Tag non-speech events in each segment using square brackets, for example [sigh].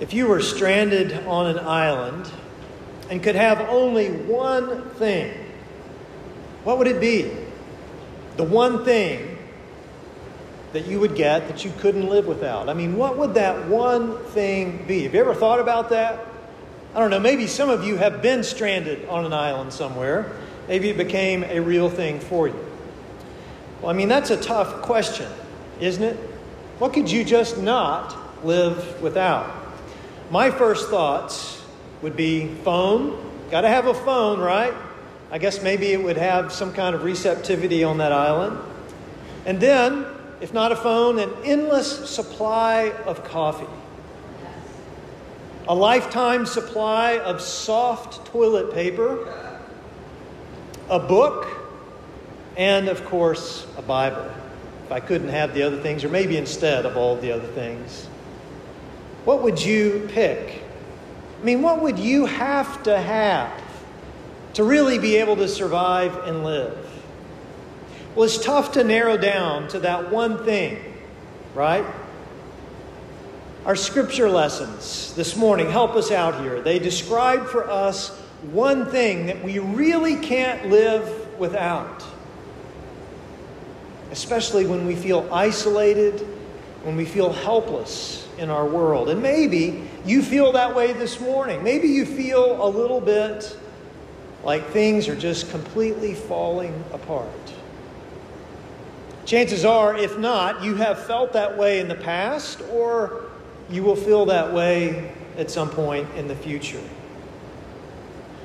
If you were stranded on an island and could have only one thing, what would it be? The one thing that you would get that you couldn't live without. I mean, what would that one thing be? Have you ever thought about that? I don't know, maybe some of you have been stranded on an island somewhere. Maybe it became a real thing for you. Well, I mean, that's a tough question, isn't it? What could you just not live without? My first thoughts would be phone. Got to have a phone, right? I guess maybe it would have some kind of receptivity on that island. And then, if not a phone, an endless supply of coffee. A lifetime supply of soft toilet paper, a book, and of course, a Bible. If I couldn't have the other things, or maybe instead of all the other things what would you pick? I mean, what would you have to have to really be able to survive and live? Well, it's tough to narrow down to that one thing, right? Our scripture lessons this morning help us out here. They describe for us one thing that we really can't live without, especially when we feel isolated, when we feel helpless in our world. And maybe you feel that way this morning. Maybe you feel a little bit like things are just completely falling apart. Chances are, if not, you have felt that way in the past, or you will feel that way at some point in the future.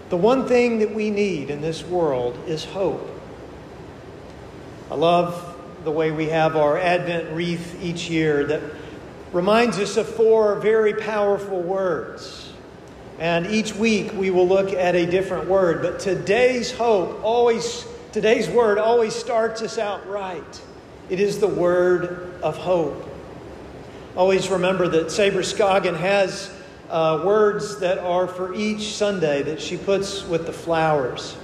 The one thing that we need in this world is hope. I love the way we have our Advent wreath each year that reminds us of four very powerful words. And each week we will look at a different word. But today's hope always, today's word always starts us out right. It is the word of hope. Always remember that Sabre Scoggin has uh, words that are for each Sunday that she puts with the flowers.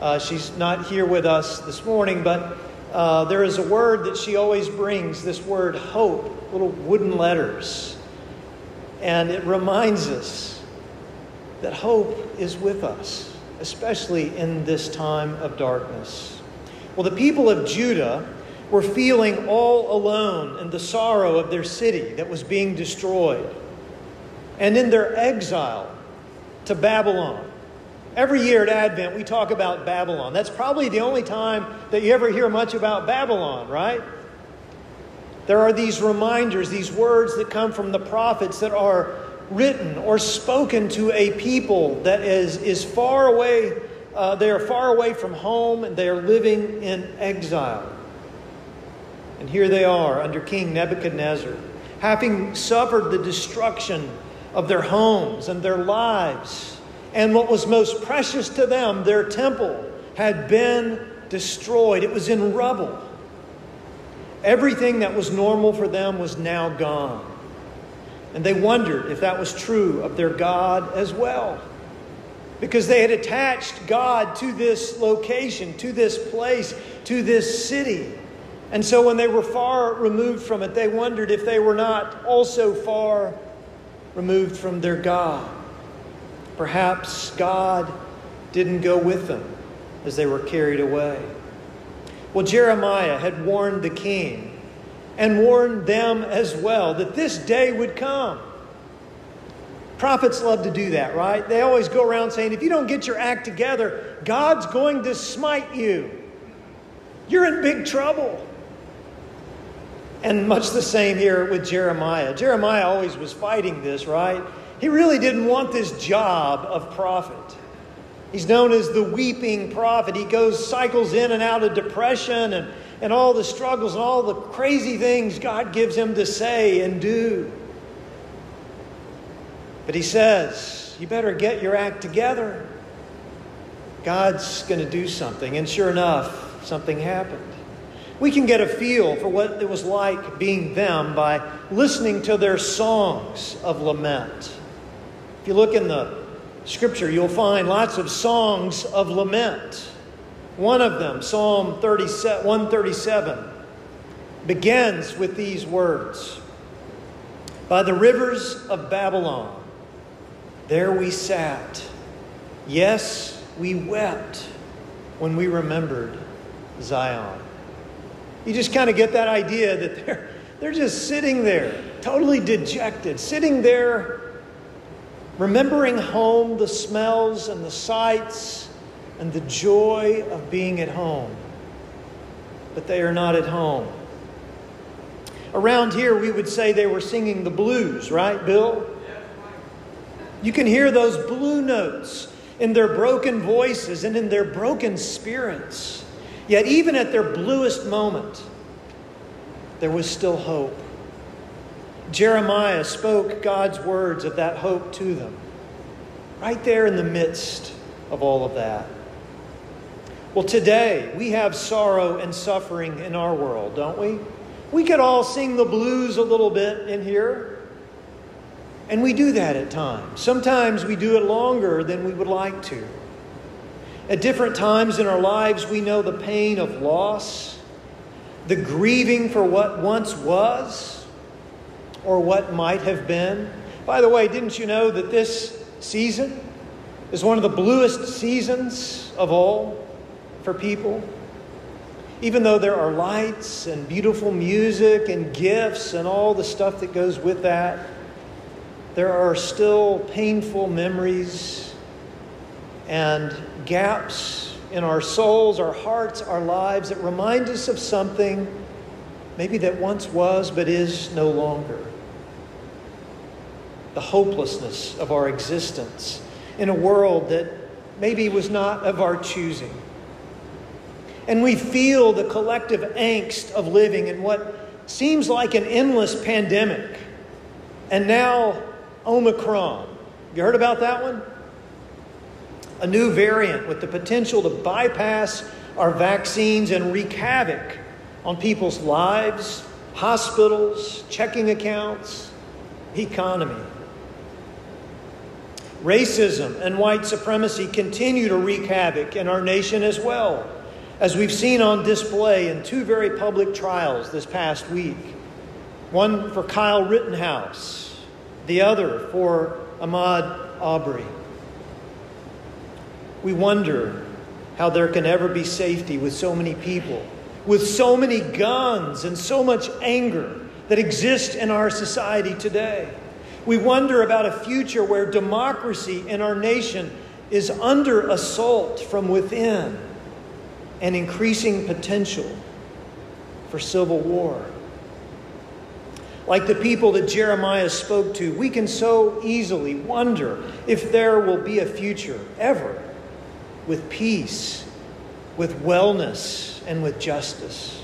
Uh, she's not here with us this morning, but uh, there is a word that she always brings this word hope little wooden letters. And it reminds us that hope is with us, especially in this time of darkness. Well, the people of Judah were feeling all alone in the sorrow of their city that was being destroyed. And in their exile to Babylon. Every year at Advent, we talk about Babylon. That's probably the only time that you ever hear much about Babylon, right? There are these reminders, these words that come from the prophets that are written or spoken to a people that is, is far away. Uh, they are far away from home and they are living in exile. And here they are under King Nebuchadnezzar, having suffered the destruction of their homes and their lives. And what was most precious to them, their temple, had been destroyed. It was in rubble. Everything that was normal for them was now gone. And they wondered if that was true of their God as well. Because they had attached God to this location, to this place, to this city. And so when they were far removed from it, they wondered if they were not also far removed from their God. Perhaps God didn't go with them as they were carried away. Well, Jeremiah had warned the king and warned them as well that this day would come. Prophets love to do that, right? They always go around saying, if you don't get your act together, God's going to smite you. You're in big trouble. And much the same here with Jeremiah. Jeremiah always was fighting this, right? He really didn't want this job of prophet. He's known as the weeping prophet. He goes, cycles in and out of depression and, and all the struggles and all the crazy things God gives him to say and do. But he says, You better get your act together. God's going to do something. And sure enough, something happened. We can get a feel for what it was like being them by listening to their songs of lament. If you look in the Scripture, you'll find lots of songs of lament. One of them, Psalm 137, begins with these words By the rivers of Babylon, there we sat. Yes, we wept when we remembered Zion. You just kind of get that idea that they're, they're just sitting there, totally dejected, sitting there, remembering home, the smells and the sights and the joy of being at home. But they are not at home. Around here, we would say they were singing the blues, right, Bill? You can hear those blue notes in their broken voices and in their broken spirits. Yet, even at their bluest moment, there was still hope. Jeremiah spoke God's words of that hope to them, right there in the midst of all of that. Well, today we have sorrow and suffering in our world, don't we? We could all sing the blues a little bit in here. And we do that at times. Sometimes we do it longer than we would like to. At different times in our lives, we know the pain of loss, the grieving for what once was or what might have been. By the way, didn't you know that this season is one of the bluest seasons of all for people? Even though there are lights and beautiful music and gifts and all the stuff that goes with that, there are still painful memories and gaps in our souls, our hearts, our lives that remind us of something maybe that once was but is no longer. The hopelessness of our existence in a world that maybe was not of our choosing. And we feel the collective angst of living in what seems like an endless pandemic. And now, Omicron. You heard about that one? A new variant with the potential to bypass our vaccines and wreak havoc on people's lives, hospitals, checking accounts, economy. Racism and white supremacy continue to wreak havoc in our nation as well as we've seen on display in two very public trials this past week one for Kyle Rittenhouse, the other for Ahmaud Arbery. We wonder how there can ever be safety with so many people, with so many guns and so much anger that exists in our society today. We wonder about a future where democracy in our nation is under assault from within and increasing potential for civil war. Like the people that Jeremiah spoke to, we can so easily wonder if there will be a future ever with peace, with wellness, and with justice.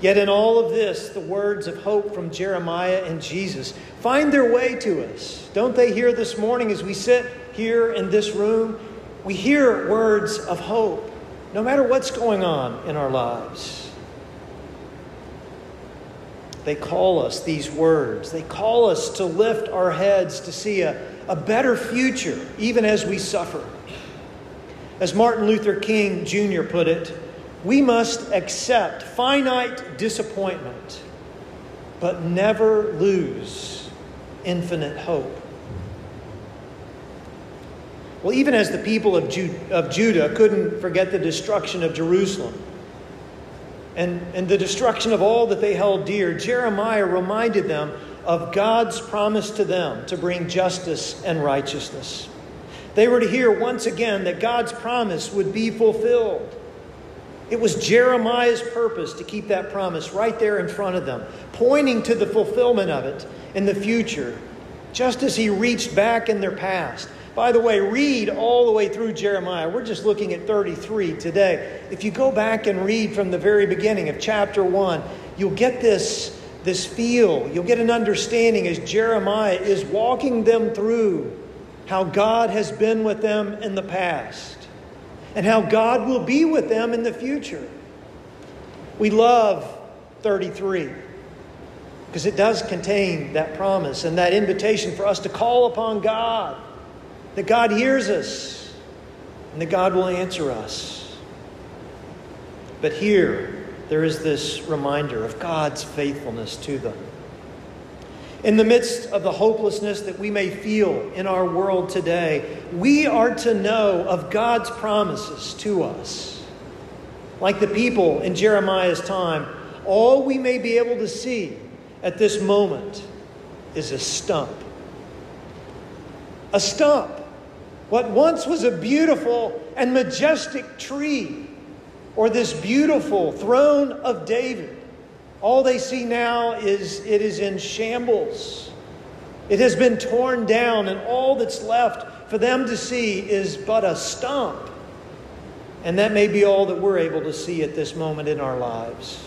Yet, in all of this, the words of hope from Jeremiah and Jesus find their way to us. Don't they here this morning as we sit here in this room? We hear words of hope no matter what's going on in our lives. They call us these words. They call us to lift our heads to see a, a better future, even as we suffer. As Martin Luther King Jr. put it, we must accept finite disappointment, but never lose infinite hope. Well, even as the people of, Ju- of Judah couldn't forget the destruction of Jerusalem and, and the destruction of all that they held dear, Jeremiah reminded them of God's promise to them to bring justice and righteousness. They were to hear once again that God's promise would be fulfilled. It was Jeremiah's purpose to keep that promise right there in front of them, pointing to the fulfillment of it in the future, just as he reached back in their past by the way, read all the way through Jeremiah. We're just looking at 33 today. If you go back and read from the very beginning of chapter 1, you'll get this, this feel. You'll get an understanding as Jeremiah is walking them through how God has been with them in the past and how God will be with them in the future. We love 33 because it does contain that promise and that invitation for us to call upon God that God hears us and that God will answer us. But here, there is this reminder of God's faithfulness to them. In the midst of the hopelessness that we may feel in our world today, we are to know of God's promises to us. Like the people in Jeremiah's time, all we may be able to see at this moment is a stump. A stump. What once was a beautiful and majestic tree, or this beautiful throne of David, all they see now is it is in shambles. It has been torn down, and all that's left for them to see is but a stump. And that may be all that we're able to see at this moment in our lives.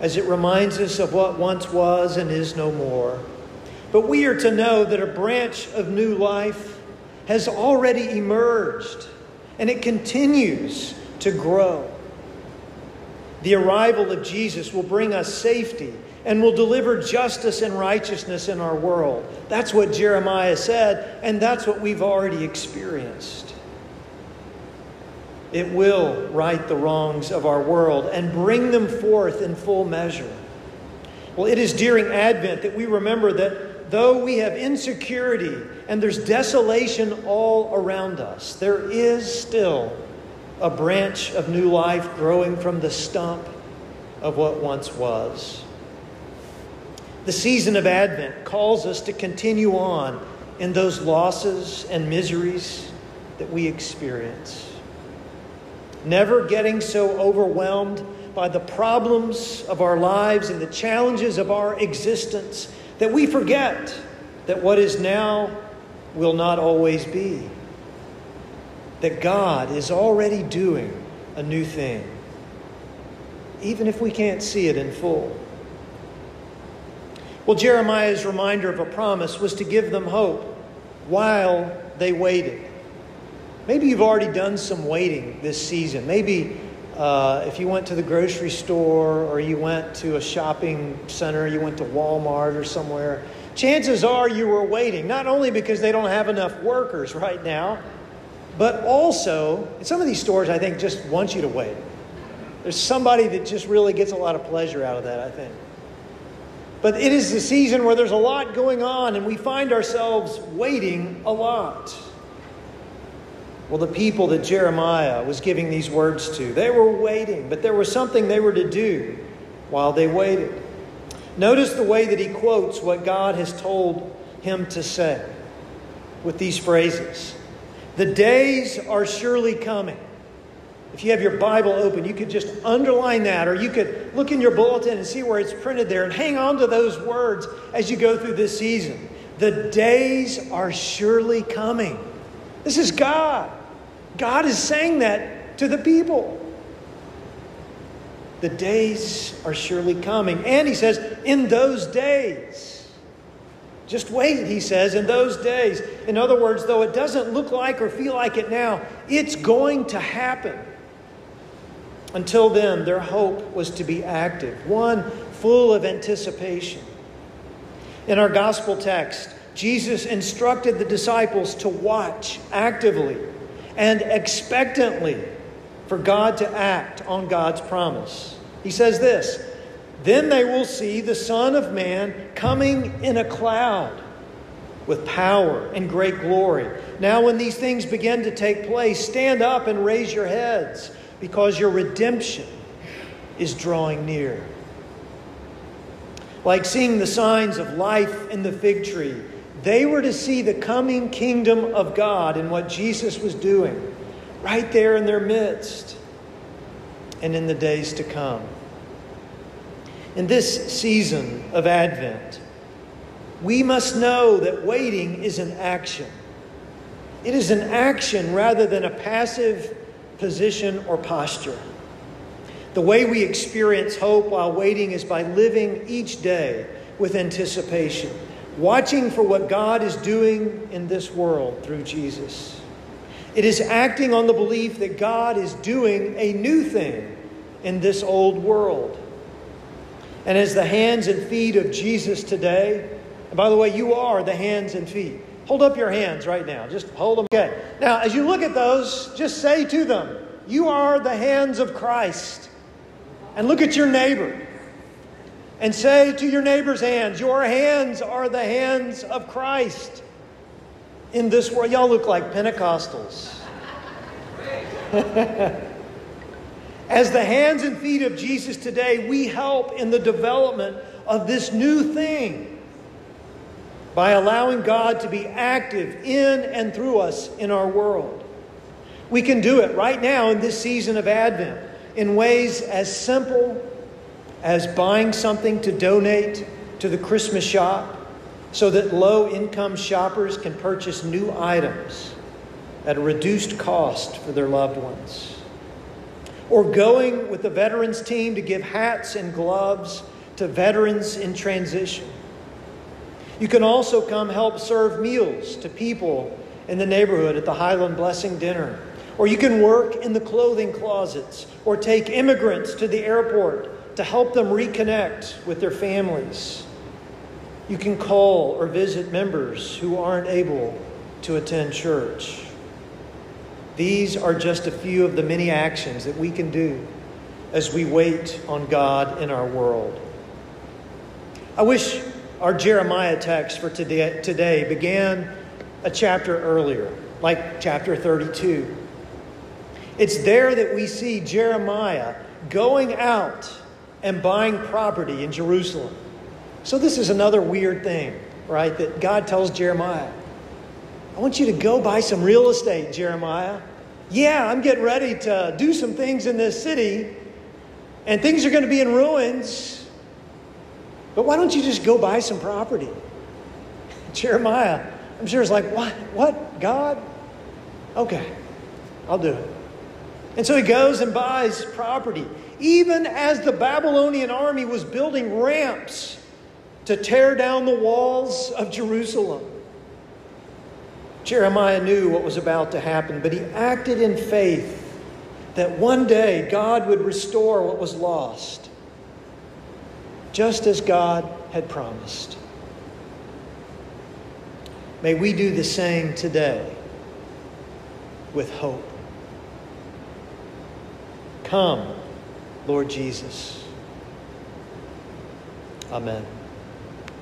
As it reminds us of what once was and is no more. But we are to know that a branch of new life has already emerged, and it continues to grow. The arrival of Jesus will bring us safety and will deliver justice and righteousness in our world. That's what Jeremiah said, and that's what we've already experienced. It will right the wrongs of our world and bring them forth in full measure. Well, it is during Advent that we remember that though we have insecurity and there's desolation all around us, there is still a branch of new life growing from the stump of what once was. The season of Advent calls us to continue on in those losses and miseries that we experience. Never getting so overwhelmed by the problems of our lives and the challenges of our existence that we forget that what is now will not always be that God is already doing a new thing, even if we can't see it in full. Well, Jeremiah's reminder of a promise was to give them hope while they waited. Maybe you've already done some waiting this season. Maybe uh, if you went to the grocery store or you went to a shopping center, you went to Walmart or somewhere, chances are you were waiting, not only because they don't have enough workers right now, but also, some of these stores, I think, just want you to wait. There's somebody that just really gets a lot of pleasure out of that, I think. But it is the season where there's a lot going on, and we find ourselves waiting a lot. Well, the people that Jeremiah was giving these words to, they were waiting, but there was something they were to do while they waited. Notice the way that he quotes what God has told him to say with these phrases the days are surely coming. If you have your Bible open, you could just underline that, or you could look in your bulletin and see where it's printed there and hang on to those words as you go through this season. The days are surely coming. This is God. God is saying that to the people. The days are surely coming. And he says, in those days. Just wait, he says, in those days. In other words, though it doesn't look like or feel like it now, it's going to happen. Until then, their hope was to be active, one full of anticipation. In our gospel text, Jesus instructed the disciples to watch actively and expectantly for God to act on God's promise. He says this then they will see the Son of Man coming in a cloud with power and great glory. Now, when these things begin to take place, stand up and raise your heads, because your redemption is drawing near. Like seeing the signs of life in the fig tree, they were to see the coming kingdom of God and what Jesus was doing right there in their midst and in the days to come in this season of Advent, we must know that waiting is an action. It is an action rather than a passive position or posture. The way we experience hope while waiting is by living each day with anticipation, watching for what God is doing in this world through Jesus. It is acting on the belief that God is doing a new thing in this old world. And as the hands and feet of Jesus today, and by the way, you are the hands and feet. Hold up your hands right now. Just hold them. Okay. Now, as you look at those, just say to them, You are the hands of Christ. And look at your neighbor. and say to your neighbor's hands, Your hands are the hands of Christ in this world. Y'all look like Pentecostals. [laughs] As the hands and feet of Jesus today, we help in the development of this new thing by allowing God to be active in and through us in our world. We can do it right now in this season of Advent in ways as simple as buying something to donate to the Christmas shop so that low income shoppers can purchase new items at a reduced cost for their loved ones. Or going with the veterans team to give hats and gloves to veterans in transition. You can also come help serve meals to people in the neighborhood at the Highland Blessing Dinner. Or you can work in the clothing closets or take immigrants to the airport to help them reconnect with their families. You can call or visit members who aren't able to attend church. These are just a few of the many actions that we can do as we wait on God in our world. I wish our Jeremiah text for today, today began a chapter earlier, like chapter 32. It's there that we see Jeremiah going out and buying property in Jerusalem. So, this is another weird thing, right? That God tells Jeremiah, I want you to go buy some real estate, Jeremiah. Yeah, I'm getting ready to do some things in this city, and things are going to be in ruins. But why don't you just go buy some property? [laughs] Jeremiah, I'm sure, is like, What? What? God? Okay, I'll do it. And so he goes and buys property. Even as the Babylonian army was building ramps to tear down the walls of Jerusalem. Jeremiah knew what was about to happen, but he acted in faith that one day God would restore what was lost, just as God had promised. May we do the same today with hope. Come, Lord Jesus. Amen.